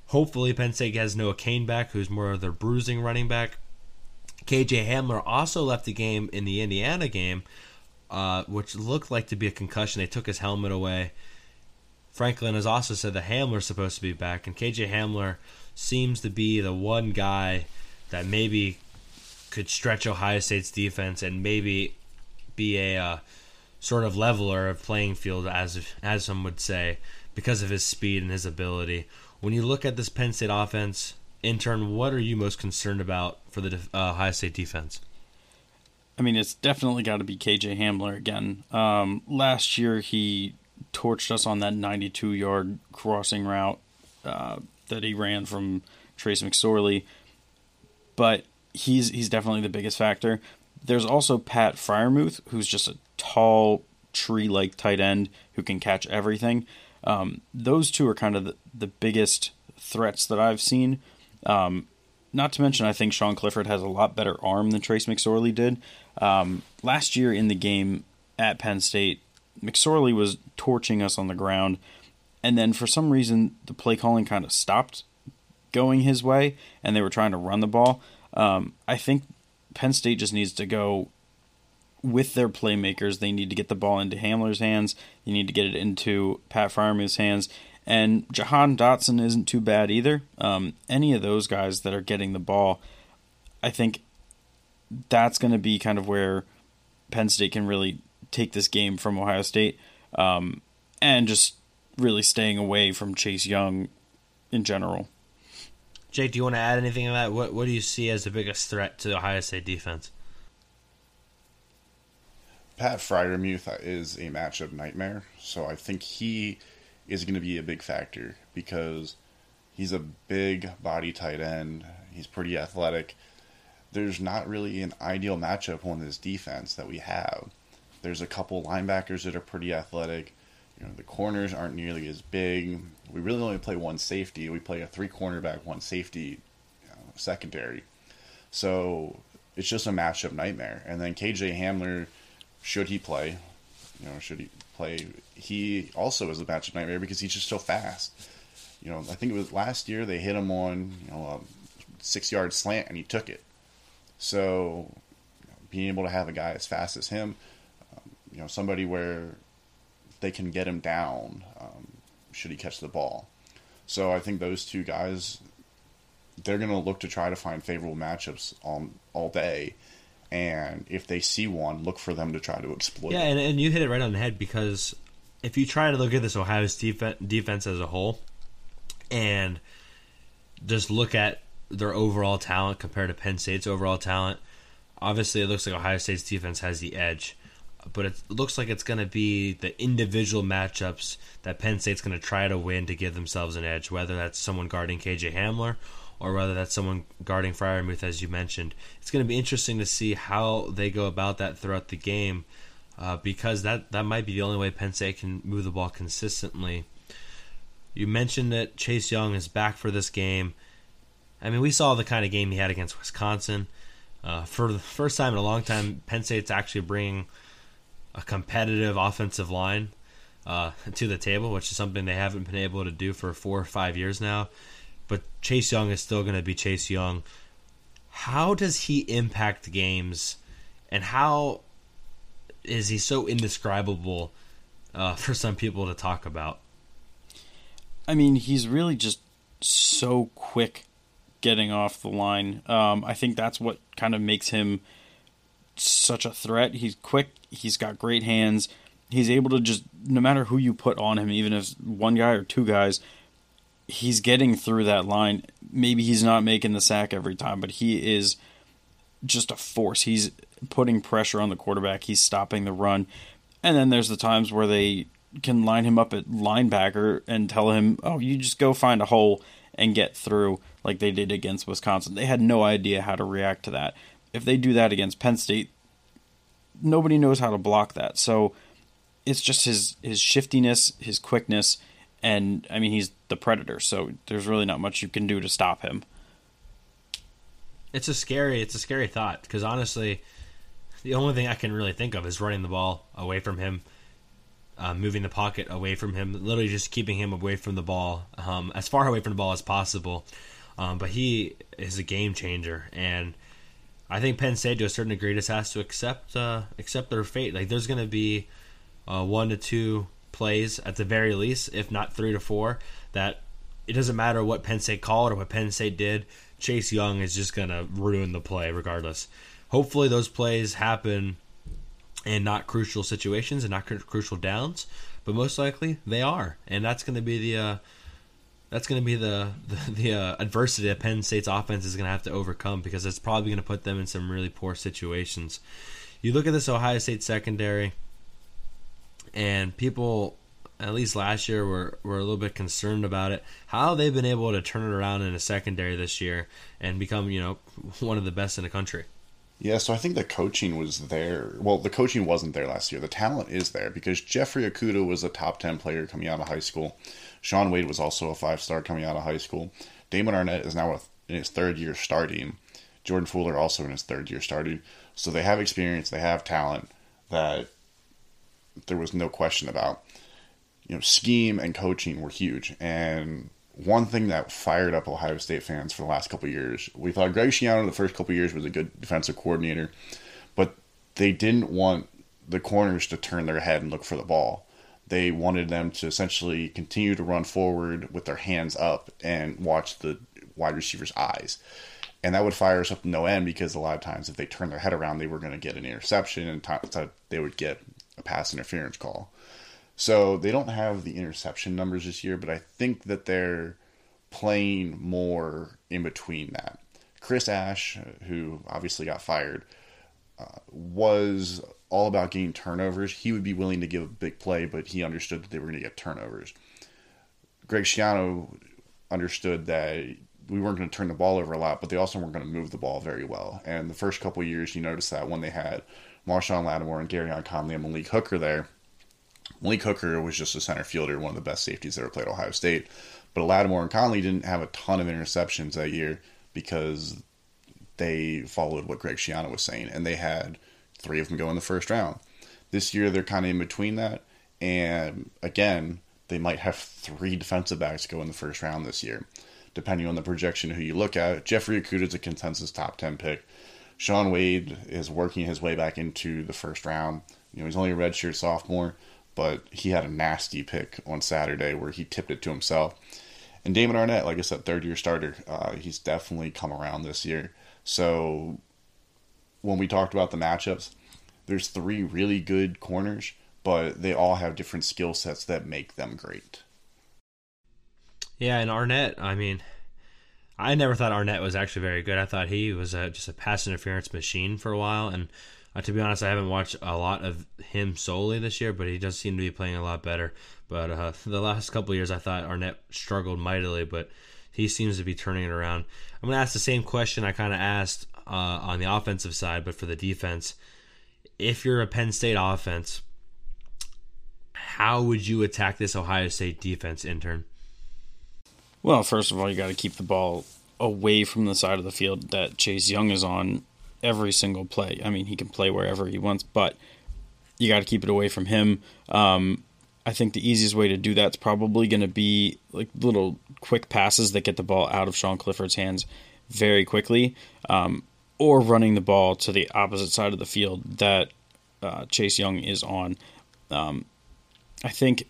hopefully, Penn State has Noah Cain back, who's more of their bruising running back. KJ Hamler also left the game in the Indiana game, uh, which looked like to be a concussion. They took his helmet away. Franklin has also said that Hamler's supposed to be back, and KJ Hamler seems to be the one guy that maybe could stretch Ohio State's defense and maybe be a uh, sort of leveler of playing field, as as some would say, because of his speed and his ability. When you look at this Penn State offense, intern, what are you most concerned about for the uh, Ohio State defense? I mean, it's definitely got to be KJ Hamler again. Um, last year, he torched us on that 92 yard crossing route uh, that he ran from Trace McSorley, but he's he's definitely the biggest factor. There's also Pat Freiermuth, who's just a tall tree like tight end who can catch everything. Um, those two are kind of the, the biggest threats that I've seen. Um, not to mention, I think Sean Clifford has a lot better arm than Trace McSorley did. Um, last year in the game at Penn State, McSorley was torching us on the ground, and then for some reason the play calling kind of stopped going his way, and they were trying to run the ball. Um, I think Penn State just needs to go with their playmakers. They need to get the ball into Hamler's hands. They need to get it into Pat Freiermuth's hands. And Jahan Dotson isn't too bad either. Um, any of those guys that are getting the ball, I think that's going to be kind of where Penn State can really take this game from Ohio State um, and just really staying away from Chase Young in general. Jake, do you want to add anything to that? What What do you see as the biggest threat to the Ohio State defense? Pat Freiermuth is a matchup nightmare, so I think he is going to be a big factor because he's a big body tight end. He's pretty athletic. There's not really an ideal matchup on this defense that we have. There's a couple linebackers that are pretty athletic. You know, the corners aren't nearly as big. We really only play one safety. We play a three cornerback, one safety you know, secondary. So it's just a matchup nightmare. And then KJ Hamler, should he play? You know, should he play? He also is a matchup nightmare because he's just so fast. You know, I think it was last year they hit him on you know a six yard slant and he took it. So you know, being able to have a guy as fast as him, um, you know, somebody where they can get him down um, should he catch the ball. So I think those two guys, they're going to look to try to find favorable matchups on all day and if they see one, look for them to try to exploit. Yeah, and, and you hit it right on the head because if you try to look at this Ohio defense, defense as a whole and just look at their overall talent compared to Penn State's overall talent, obviously it looks like Ohio State's defense has the edge. But it looks like it's going to be the individual matchups that Penn State's going to try to win to give themselves an edge, whether that's someone guarding KJ Hamler or whether that's someone guarding Freiermuth, as you mentioned. It's going to be interesting to see how they go about that throughout the game, uh, because that that might be the only way Penn State can move the ball consistently. You mentioned that Chase Young is back for this game. I mean, we saw the kind of game he had against Wisconsin. Uh, for the first time in a long time, Penn State's actually bringing a competitive offensive line uh, to the table, which is something they haven't been able to do for four or five years now but Chase Young is still going to be Chase Young. How does he impact games, and how is he so indescribable uh, for some people to talk about? I mean, he's really just so quick getting off the line. Um, I think that's what kind of makes him such a threat. He's quick. He's got great hands. He's able to just, no matter who you put on him, even if one guy or two guys, he's getting through that line. Maybe he's not making the sack every time, but he is just a force. He's putting pressure on the quarterback. He's stopping the run. And then there's the times where they can line him up at linebacker and tell him, "Oh, you just go find a hole and get through like they did against Wisconsin. They had no idea how to react to that. If they do that against Penn State, nobody knows how to block that. So it's just his his shiftiness, his quickness, and I mean he's the predator. So there's really not much you can do to stop him. It's a scary it's a scary thought because honestly, the only thing I can really think of is running the ball away from him. Uh, moving the pocket away from him, literally just keeping him away from the ball, um, as far away from the ball as possible. Um, but he is a game changer, and I think Penn State, to a certain degree, just has to accept uh, accept their fate. Like there's going to be uh, one to two plays at the very least, if not three to four, that it doesn't matter what Penn State called or what Penn State did. Chase Young is just going to ruin the play regardless. Hopefully, those plays happen in not crucial situations and not cr- crucial downs, but most likely they are, and that's going to be the uh, that's going to be the the, the uh, adversity that Penn State's offense is going to have to overcome because it's probably going to put them in some really poor situations. You look at this Ohio State secondary, and people, at least last year, were were a little bit concerned about it. How they've been able to turn it around in a secondary this year and become you know one of the best in the country. Yeah, so I think the coaching was there. Well, the coaching wasn't there last year. The talent is there because Jeffrey Okudah was a top 10 player coming out of high school. Shaun Wade was also a five star coming out of high school. Damon Arnette is now in his third year starting. Jordan Fuller also in his third year starting. So they have experience, they have talent that there was no question about. You know, scheme and coaching were huge. And one thing that fired up Ohio State fans for the last couple years, we thought Greg Schiano the first couple years was a good defensive coordinator, but they didn't want the corners to turn their head and look for the ball. They wanted them to essentially continue to run forward with their hands up and watch the wide receiver's eyes. And that would fire us up no end because a lot of times if they turned their head around, they were going to get an interception and t- they would get a pass interference call. So they don't have the interception numbers this year, but I think that they're playing more in between that. Chris Ash, who obviously got fired, uh, was all about getting turnovers. He would be willing to give a big play, but he understood that they were going to get turnovers. Greg Schiano understood that we weren't going to turn the ball over a lot, but they also weren't going to move the ball very well. And the first couple years, you noticed that when they had Marshon Lattimore and Gareon Conley and Malik Hooker there, Malik Hooker was just a center fielder, one of the best safeties that ever played Ohio State. But Lattimore and Conley didn't have a ton of interceptions that year because they followed what Greg Schiano was saying, and they had three of them go in the first round. This year, they're kind of in between that, and again, they might have three defensive backs go in the first round this year, depending on the projection who you look at. Jeffrey Okudah is a consensus top 10 pick. Shaun Wade is working his way back into the first round. You know, he's only a redshirt sophomore, but he had a nasty pick on Saturday where he tipped it to himself. And Damon Arnette, like I said, third year starter, uh, he's definitely come around this year. So when we talked about the matchups, there's three really good corners, but they all have different skill sets that make them great. Yeah, and Arnette, I mean, I never thought Arnette was actually very good. I thought he was a, just a pass interference machine for a while, and uh, to be honest, I haven't watched a lot of him solely this year, but he does seem to be playing a lot better. But uh, the last couple years, I thought Arnette struggled mightily, but he seems to be turning it around. I'm going to ask the same question I kind of asked uh, on the offensive side, but for the defense. If you're a Penn State offense, how would you attack this Ohio State defense, intern? Well, first of all, you got to keep the ball away from the side of the field that Chase Young is on every single play. I mean, he can play wherever he wants, but you got to keep it away from him. Um, I think the easiest way to do that's probably going to be like little quick passes that get the ball out of Sean Clifford's hands very quickly, um, or running the ball to the opposite side of the field that uh, Chase Young is on. Um, I think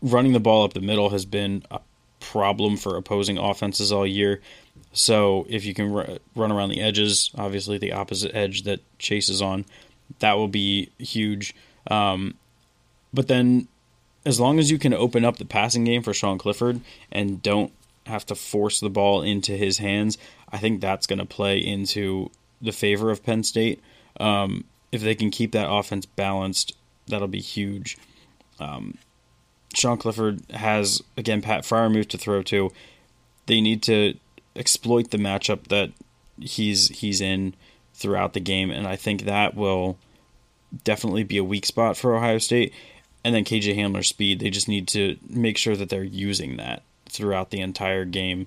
running the ball up the middle has been a problem for opposing offenses all year. So if you can r- run around the edges, obviously the opposite edge that Chase is on, that will be huge. Um, but then, as long as you can open up the passing game for Sean Clifford and don't have to force the ball into his hands, I think that's going to play into the favor of Penn State. Um, if they can keep that offense balanced, that'll be huge. Um, Sean Clifford has again Pat Freiermuth to throw to they need to exploit the matchup that he's he's in throughout the game, and I think that will definitely be a weak spot for Ohio State. And then KJ Hamler's speed, they just need to make sure that they're using that throughout the entire game.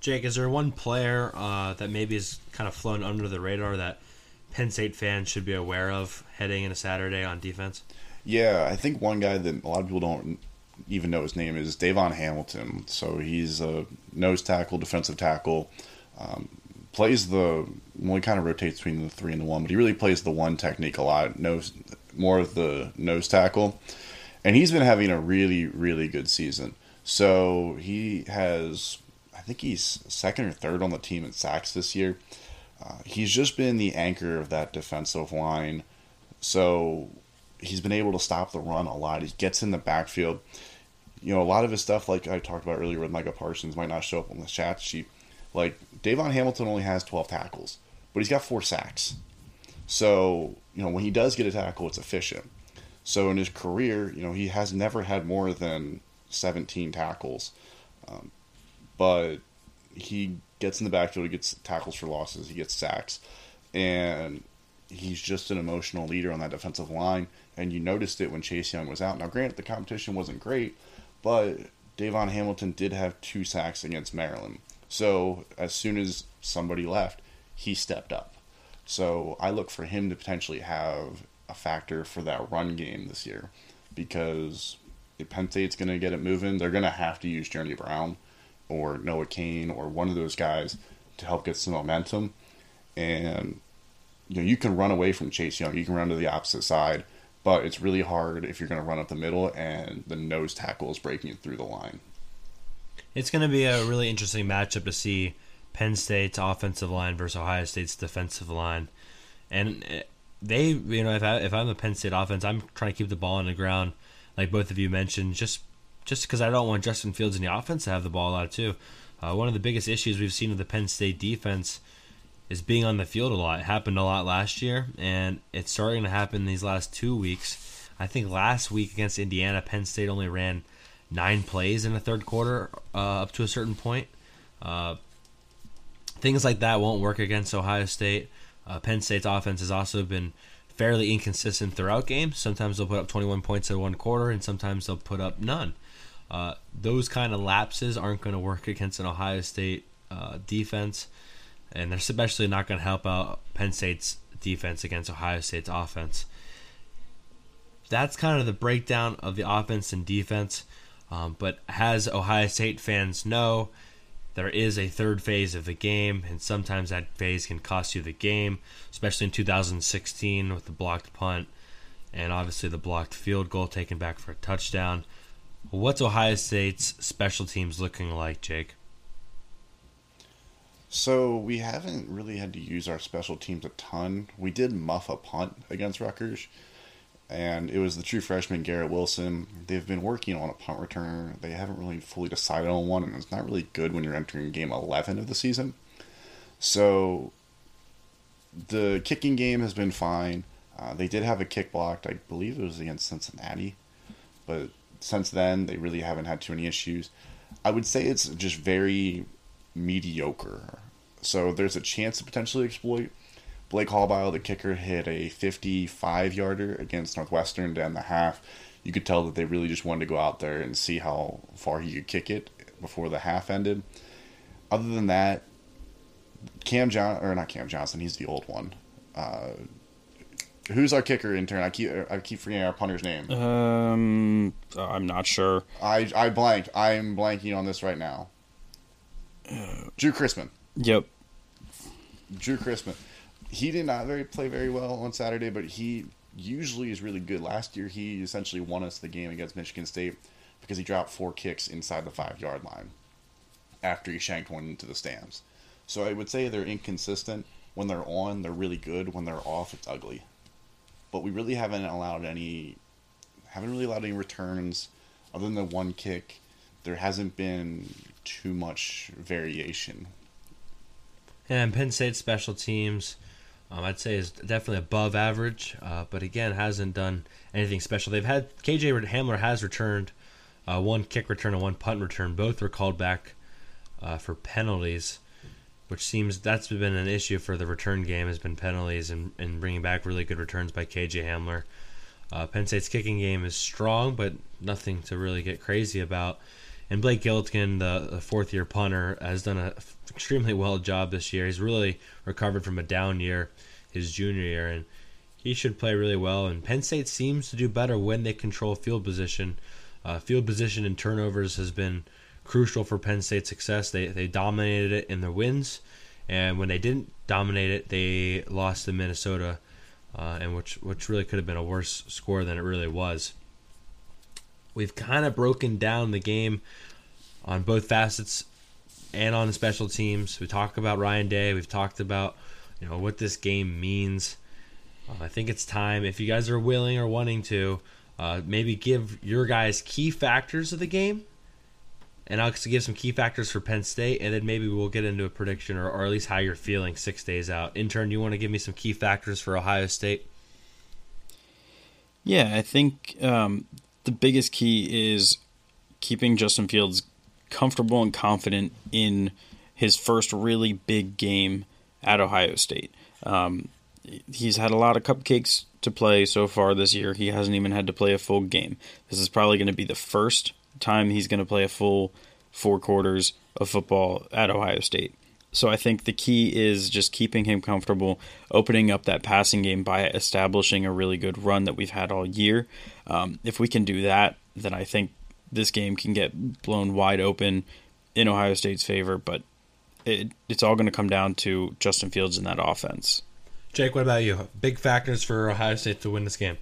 Jake, is there one player uh, that maybe is kind of flown under the radar that Penn State fans should be aware of heading into Saturday on defense? Yeah, I think one guy that a lot of people don't even know his name is Davon Hamilton. So he's a nose tackle, defensive tackle. Um, plays the well, he kind of rotates between the three and the one, but he really plays the one technique a lot. Nose more of the nose tackle, and he's been having a really really good season. So he has, I think he's second or third on the team in sacks this year. Uh, he's just been the anchor of that defensive line. So he's been able to stop the run a lot. He gets in the backfield. You know, a lot of his stuff, like I talked about earlier with Micah Parsons, might not show up on the chat sheet. Like Davon Hamilton only has 12 tackles, but he's got four sacks. So you know, when he does get a tackle, it's efficient. So in his career, you know, he has never had more than 17 tackles, um, but he gets in the backfield, he gets tackles for losses, he gets sacks, and he's just an emotional leader on that defensive line. And you noticed it when Chase Young was out. Now, granted, the competition wasn't great, but Davon Hamilton did have two sacks against Maryland. So as soon as somebody left, he stepped up. So I look for him to potentially have a factor for that run game this year because if Penn State's going to get it moving, they're going to have to use Journey Brown or Noah Cain or one of those guys to help get some momentum. And you know, you can run away from Chase Young, you can run to the opposite side, but it's really hard if you're going to run up the middle and the nose tackle is breaking through the line. It's going to be a really interesting matchup to see Penn State's offensive line versus Ohio State's defensive line, and eh, they, you know, if I if I'm the Penn State offense, I'm trying to keep the ball on the ground, like both of you mentioned, just just because I don't want Justin Fields in the offense to have the ball a lot too. Uh, one of the biggest issues we've seen with the Penn State defense is being on the field a lot. It happened a lot last year, and it's starting to happen these last two weeks. I think last week against Indiana, Penn State only ran nine plays in the third quarter uh, up to a certain point. Uh, things like that won't work against Ohio State. Uh, Penn State's offense has also been fairly inconsistent throughout games. Sometimes they'll put up 21 points in one quarter, and sometimes they'll put up none. Uh, those kind of lapses aren't going to work against an Ohio State uh, defense, and they're especially not going to help out Penn State's defense against Ohio State's offense. That's kind of the breakdown of the offense and defense. Um, but as Ohio State fans know, there is a third phase of the game, and sometimes that phase can cost you the game, especially in 2016 with the blocked punt and obviously the blocked field goal taken back for a touchdown. What's Ohio State's special teams looking like, Jake? So we haven't really had to use our special teams a ton. We did muff a punt against Rutgers, and it was the true freshman Garrett Wilson. They've been working on a punt returner. They haven't really fully decided on one, and it's not really good when you're entering game 11 of the season. So the kicking game has been fine. Uh, they did have a kick blocked. I believe it was against Cincinnati, but since then they really haven't had too many issues. I would say it's just very mediocre. So there's a chance to potentially exploit Blake Haubeil, the kicker, hit a 55 yarder against Northwestern down the half. You could tell that they really just wanted to go out there and see how far he could kick it before the half ended. Other than that, Cam John or not Cam Johnson, he's the old one. Uh, who's our kicker intern? I keep I keep forgetting our punter's name. Um, I'm not sure. I I blank. I'm blanking on this right now. Drew Chrisman. Yep. Drew Chrisman he did not very play very well on Saturday, but he usually is really good. Last year, he essentially won us the game against Michigan State because he dropped four kicks inside the five yard line after he shanked one into the stands. So I would say they're inconsistent. When they're on, they're really good. When they're off, it's ugly. But we really haven't allowed any, haven't really allowed any returns other than the one kick. There hasn't been too much variation. And Penn State special teams um, I'd say is definitely above average, uh, but again hasn't done anything special. They've had KJ Hamler has returned Uh, one kick return and one punt return. Both were called back uh, for penalties, which seems that's been an issue for the return game has been penalties and, and bringing back really good returns by KJ Hamler. Uh, Penn State's kicking game is strong, but nothing to really get crazy about. And Blake Gillikin, the, the fourth year punter, has done an extremely well job this year. He's really recovered from a down year his junior year, and he should play really well. And Penn State seems to do better when they control field position. Uh, field position and turnovers has been crucial for Penn State's success. They they dominated it in their wins, and when they didn't dominate it, they lost to Minnesota, uh, and which which really could have been a worse score than it really was. We've kind of broken down the game on both facets and on the special teams. We talked about Ryan Day. We've talked about you know what this game means. Uh, I think it's time if you guys are willing or wanting to uh, maybe give your guys key factors of the game, and I'll give some key factors for Penn State, and then maybe we'll get into a prediction or, or at least how you're feeling six days out. Intern, you want to give me some key factors for Ohio State? Yeah, I think um, the biggest key is keeping Justin Fields comfortable and confident in his first really big game at Ohio State. Um, he's had a lot of cupcakes to play so far this year. He hasn't even had to play a full game. This is probably going to be the first time he's going to play a full four quarters of football at Ohio State. So I think the key is just keeping him comfortable, opening up that passing game by establishing a really good run that we've had all year. Um, if we can do that, then I think this game can get blown wide open in Ohio State's favor. But it, it's all going to come down to Justin Fields and that offense. Jake, what about you? Big factors for Ohio State to win this game.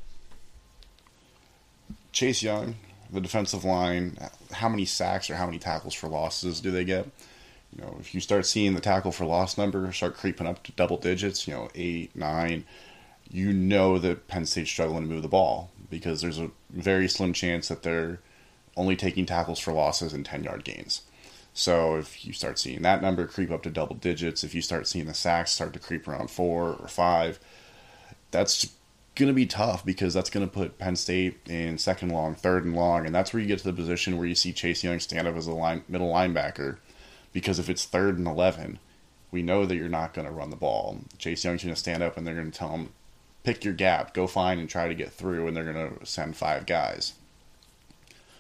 Chase Young, the defensive line, how many sacks or how many tackles for losses do they get? You know, if you start seeing the tackle for loss number start creeping up to double digits, you know, eight, nine, you know that Penn State's struggling to move the ball because there's a very slim chance that they're only taking tackles for losses and 10 yard gains. So if you start seeing that number creep up to double digits, if you start seeing the sacks start to creep around four or five, that's going to be tough because that's going to put Penn State in second long, third and long, and that's where you get to the position where you see Chase Young stand up as a line, middle linebacker. Because if it's third and eleven, we know that you're not going to run the ball. Chase Young's going to stand up and they're going to tell him, pick your gap, go find and try to get through, and they're going to send five guys.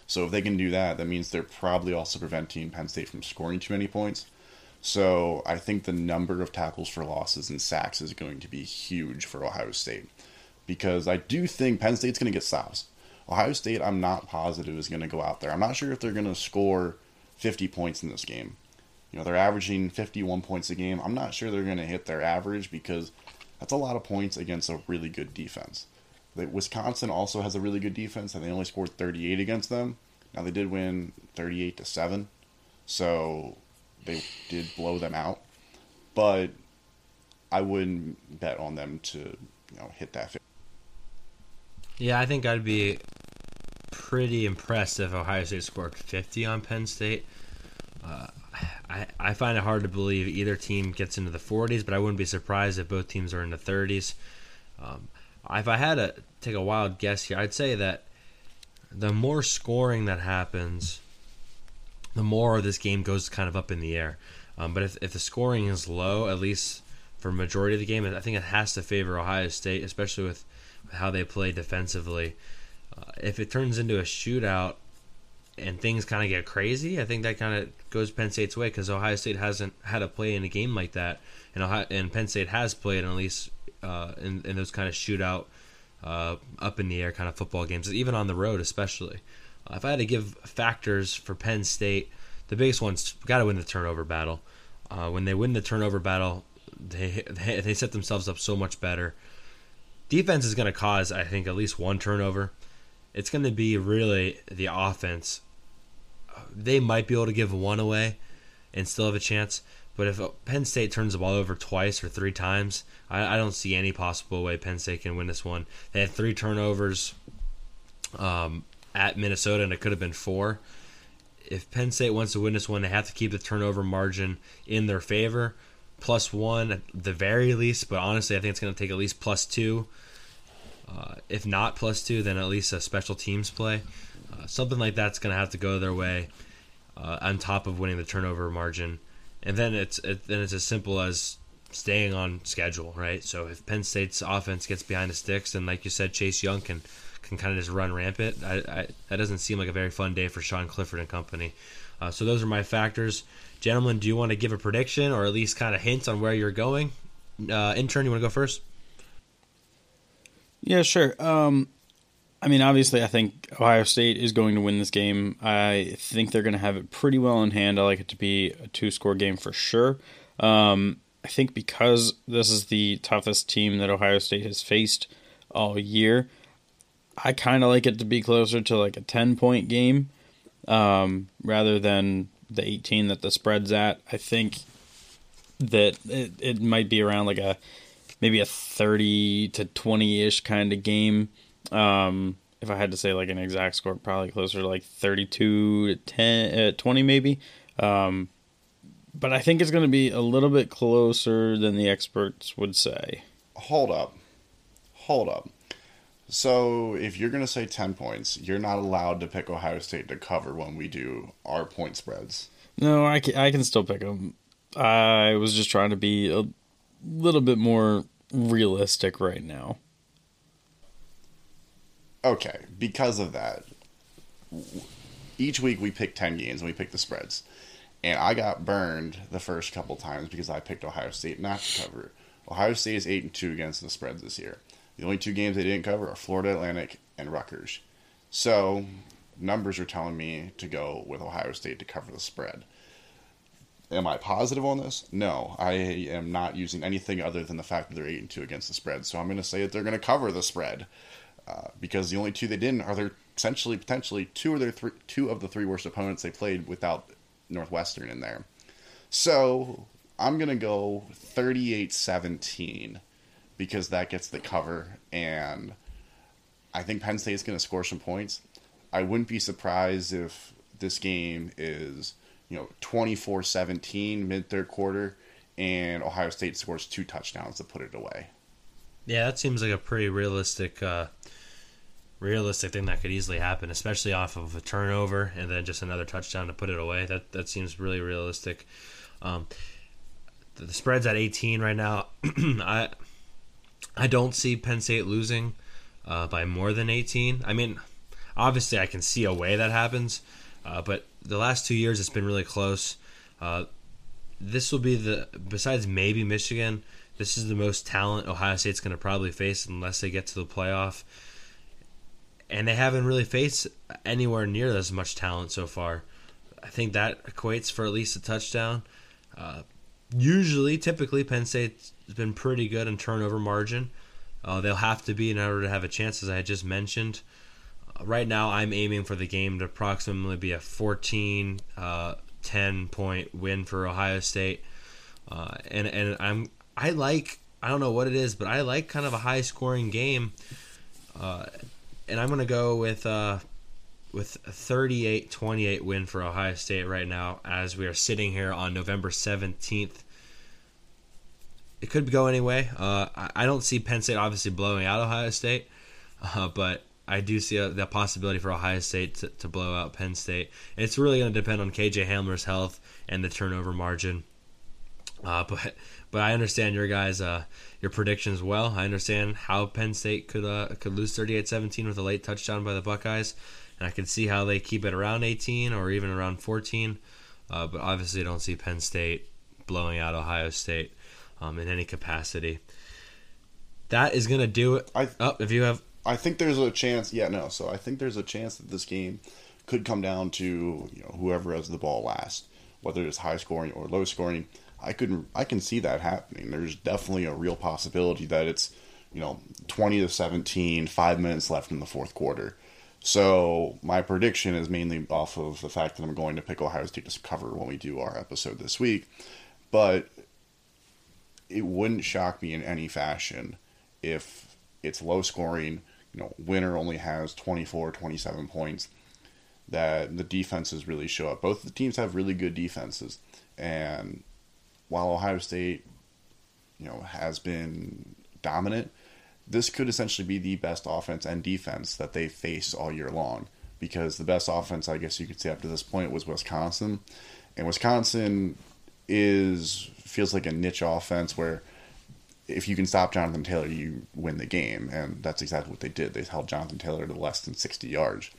So if they can do that, that means they're probably also preventing Penn State from scoring too many points. So I think the number of tackles for losses and sacks is going to be huge for Ohio State because I do think Penn State's going to get stops. Ohio State, I'm not positive is going to go out there. I'm not sure if they're going to score 50 points in this game. You know, they're averaging 51 points a game. I'm not sure they're going to hit their average because that's a lot of points against a really good defense. Wisconsin also has a really good defense, and they only scored 38 against them. Now they did win 38 to seven, so they did blow them out. But I wouldn't bet on them to you know hit that. Yeah, I think I'd be pretty impressed if Ohio State scored 50 on Penn State. Uh, I, I find it hard to believe either team gets into the 40s, but I wouldn't be surprised if both teams are in the 30s. Um, if I had to take a wild guess here, I'd say that the more scoring that happens, the more this game goes kind of up in the air. Um, but if, if the scoring is low, at least for majority of the game, I think it has to favor Ohio State, especially with, how they play defensively. Uh, if it turns into a shootout and things kind of get crazy, I think that kind of goes Penn State's way because Ohio State hasn't had a play in a game like that, and Ohio, and Penn State has played at least uh, in, in those kind of shootout, uh, up in the air kind of football games, even on the road, especially. Uh, if I had to give factors for Penn State, the biggest one's got to win the turnover battle. Uh, when they win the turnover battle, they, they they set themselves up so much better. Defense is going to cause, I think, at least one turnover. It's going to be really the offense. They might be able to give one away and still have a chance. But if Penn State turns the ball over twice or three times, I, I don't see any possible way Penn State can win this one. They had three turnovers um, at Minnesota, and it could have been four. If Penn State wants to win this one, they have to keep the turnover margin in their favor, plus one at the very least. But honestly, I think it's going to take at least plus two. Uh, if not plus two, then at least a special teams play. Uh, something like that's going to have to go their way uh, on top of winning the turnover margin, and then it's it, then it's as simple as staying on schedule, right? So if Penn State's offense gets behind the sticks, and like you said, Chase Young can can kind of just run rampant, I, I, that doesn't seem like a very fun day for Sean Clifford and company. Uh, so those are my factors, gentlemen. Do you want to give a prediction or at least kind of hints on where you're going? Uh, intern, you want to go first? Yeah, sure. Um, I mean, obviously, I think Ohio State is going to win this game. I think they're going to have it pretty well in hand. I like it to be a two score game for sure. Um, I think because this is the toughest team that Ohio State has faced all year, I kind of like it to be closer to like a 10 point game um, rather than the 18 that the spread's at. I think that it, it might be around like a maybe a 30 to 20 ish kind of game. Um, if I had to say like an exact score, probably closer to like 32 to 10, uh, 20 maybe. Um, but I think it's going to be a little bit closer than the experts would say. Hold up. Hold up. So, if you're going to say 10 points, you're not allowed to pick Ohio State to cover when we do our point spreads. No, I can, I can still pick them. I was just trying to be a little bit more realistic right now. Okay, because of that, each week we pick 10 games and we pick the spreads. And I got burned the first couple times because I picked Ohio State not to cover. Ohio State is 8 and 2 against the spreads this year. The only two games they didn't cover are Florida Atlantic and Rutgers. So, numbers are telling me to go with Ohio State to cover the spread. Am I positive on this? No, I am not using anything other than the fact that they're 8 and 2 against the spread. So, I'm going to say that they're going to cover the spread. Uh, because the only two they didn't are their essentially potentially two of their three, two of the three worst opponents they played without Northwestern in there. So I'm gonna go 38-17 because that gets the cover, and I think Penn State is gonna score some points. I wouldn't be surprised if this game is you know 24-17 mid third quarter, and Ohio State scores two touchdowns to put it away. Yeah, that seems like a pretty realistic, uh, realistic thing that could easily happen, especially off of a turnover and then just another touchdown to put it away. That that seems really realistic. Um, the, the spread's at 18 right now. I I don't see Penn State losing uh, by more than 18. I mean, obviously I can see a way that happens, uh, but the last two years it's been really close. Uh, this will be the besides maybe Michigan. This is the most talent Ohio State's going to probably face unless they get to the playoff. And they haven't really faced anywhere near as much talent so far. I think that equates for at least a touchdown. Uh, usually, typically, Penn State's been pretty good in turnover margin. Uh, they'll have to be in order to have a chance, as I just mentioned. Right now, I'm aiming for the game to approximately be a 14 uh, 10 point win for Ohio State. Uh, and, and I'm I like I don't know what it is, but I like kind of a high scoring game. Uh, and I'm gonna go with uh, with a 38-28 win for Ohio State right now, as we are sitting here on November 17th. It could go anyway. Uh, I, I don't see Penn State obviously blowing out Ohio State, uh, but I do see a, the possibility for Ohio State to, to blow out Penn State. It's really going to depend on KJ Hamler's health and the turnover margin. Uh, but but I understand your guys uh, your predictions well. I understand how Penn State could uh, could lose 38-17 with a late touchdown by the Buckeyes, and I can see how they keep it around 18 or even around 14. Uh, but obviously, I don't see Penn State blowing out Ohio State um, in any capacity. That is going to do it. I, oh, if you have, I think there's a chance. Yeah, no. So I think there's a chance that this game could come down to you know whoever has the ball last, whether it's high scoring or low scoring. I couldn't. I can see that happening. There's definitely a real possibility that it's you know 20 to 17, five minutes left in the fourth quarter. So my prediction is mainly off of the fact that I'm going to pick Ohio State to cover when we do our episode this week, but it wouldn't shock me in any fashion if it's low scoring. You know, winner only has 24, 27 points. That the defenses really show up. Both the teams have really good defenses, and while Ohio State, you know, has been dominant, this could essentially be the best offense and defense that they face all year long. because the best offense, I guess you could say up to this point, was Wisconsin, and Wisconsin is feels like a niche offense where if you can stop Jonathan Taylor, you win the game, and that's exactly what they did. They held Jonathan Taylor to less than 60 yards.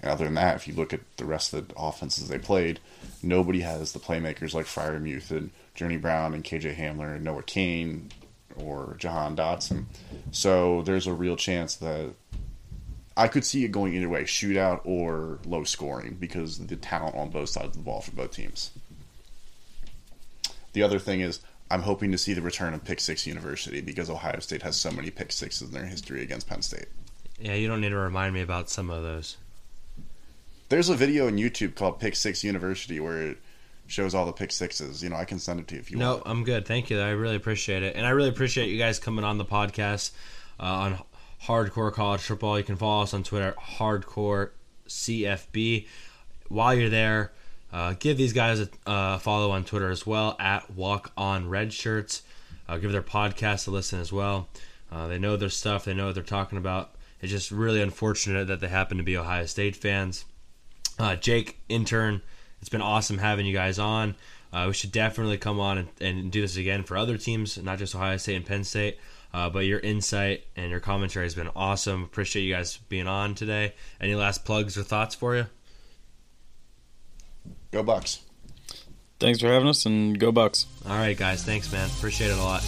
And other than that, if you look at the rest of the offenses they played, nobody has the playmakers like Freiermuth and Journey Brown and KJ Hamler and Noah Cain or Jahan Dotson. So there's a real chance that I could see it going either way, shootout or low scoring, because the talent on both sides of the ball for both teams. The other thing is, I'm hoping to see the return of Pick Six University because Ohio State has so many pick sixes in their history against Penn State. Yeah, you don't need to remind me about some of those. There's a video on YouTube called Pick Six University where it shows all the pick sixes. You know, I can send it to you if you No, want. No, I'm good. Thank you. I really appreciate it. And I really appreciate you guys coming on the podcast uh, on Hardcore College Football. You can follow us on Twitter, Hardcore CFB. While you're there, uh, give these guys a uh, follow on Twitter as well, at Walk On Red Shirts. Uh, give their podcast a listen as well. Uh, they know their stuff, they know what they're talking about. It's just really unfortunate that they happen to be Ohio State fans. Uh, Jake, intern, it's been awesome having you guys on. Uh, we should definitely come on and, and do this again for other teams, not just Ohio State and Penn State. But your insight and your commentary has been awesome. Appreciate you guys being on today. Any last plugs or thoughts for you? Go Bucks. Thanks for having us, and go Bucks. All right, guys. Thanks, man. Appreciate it a lot.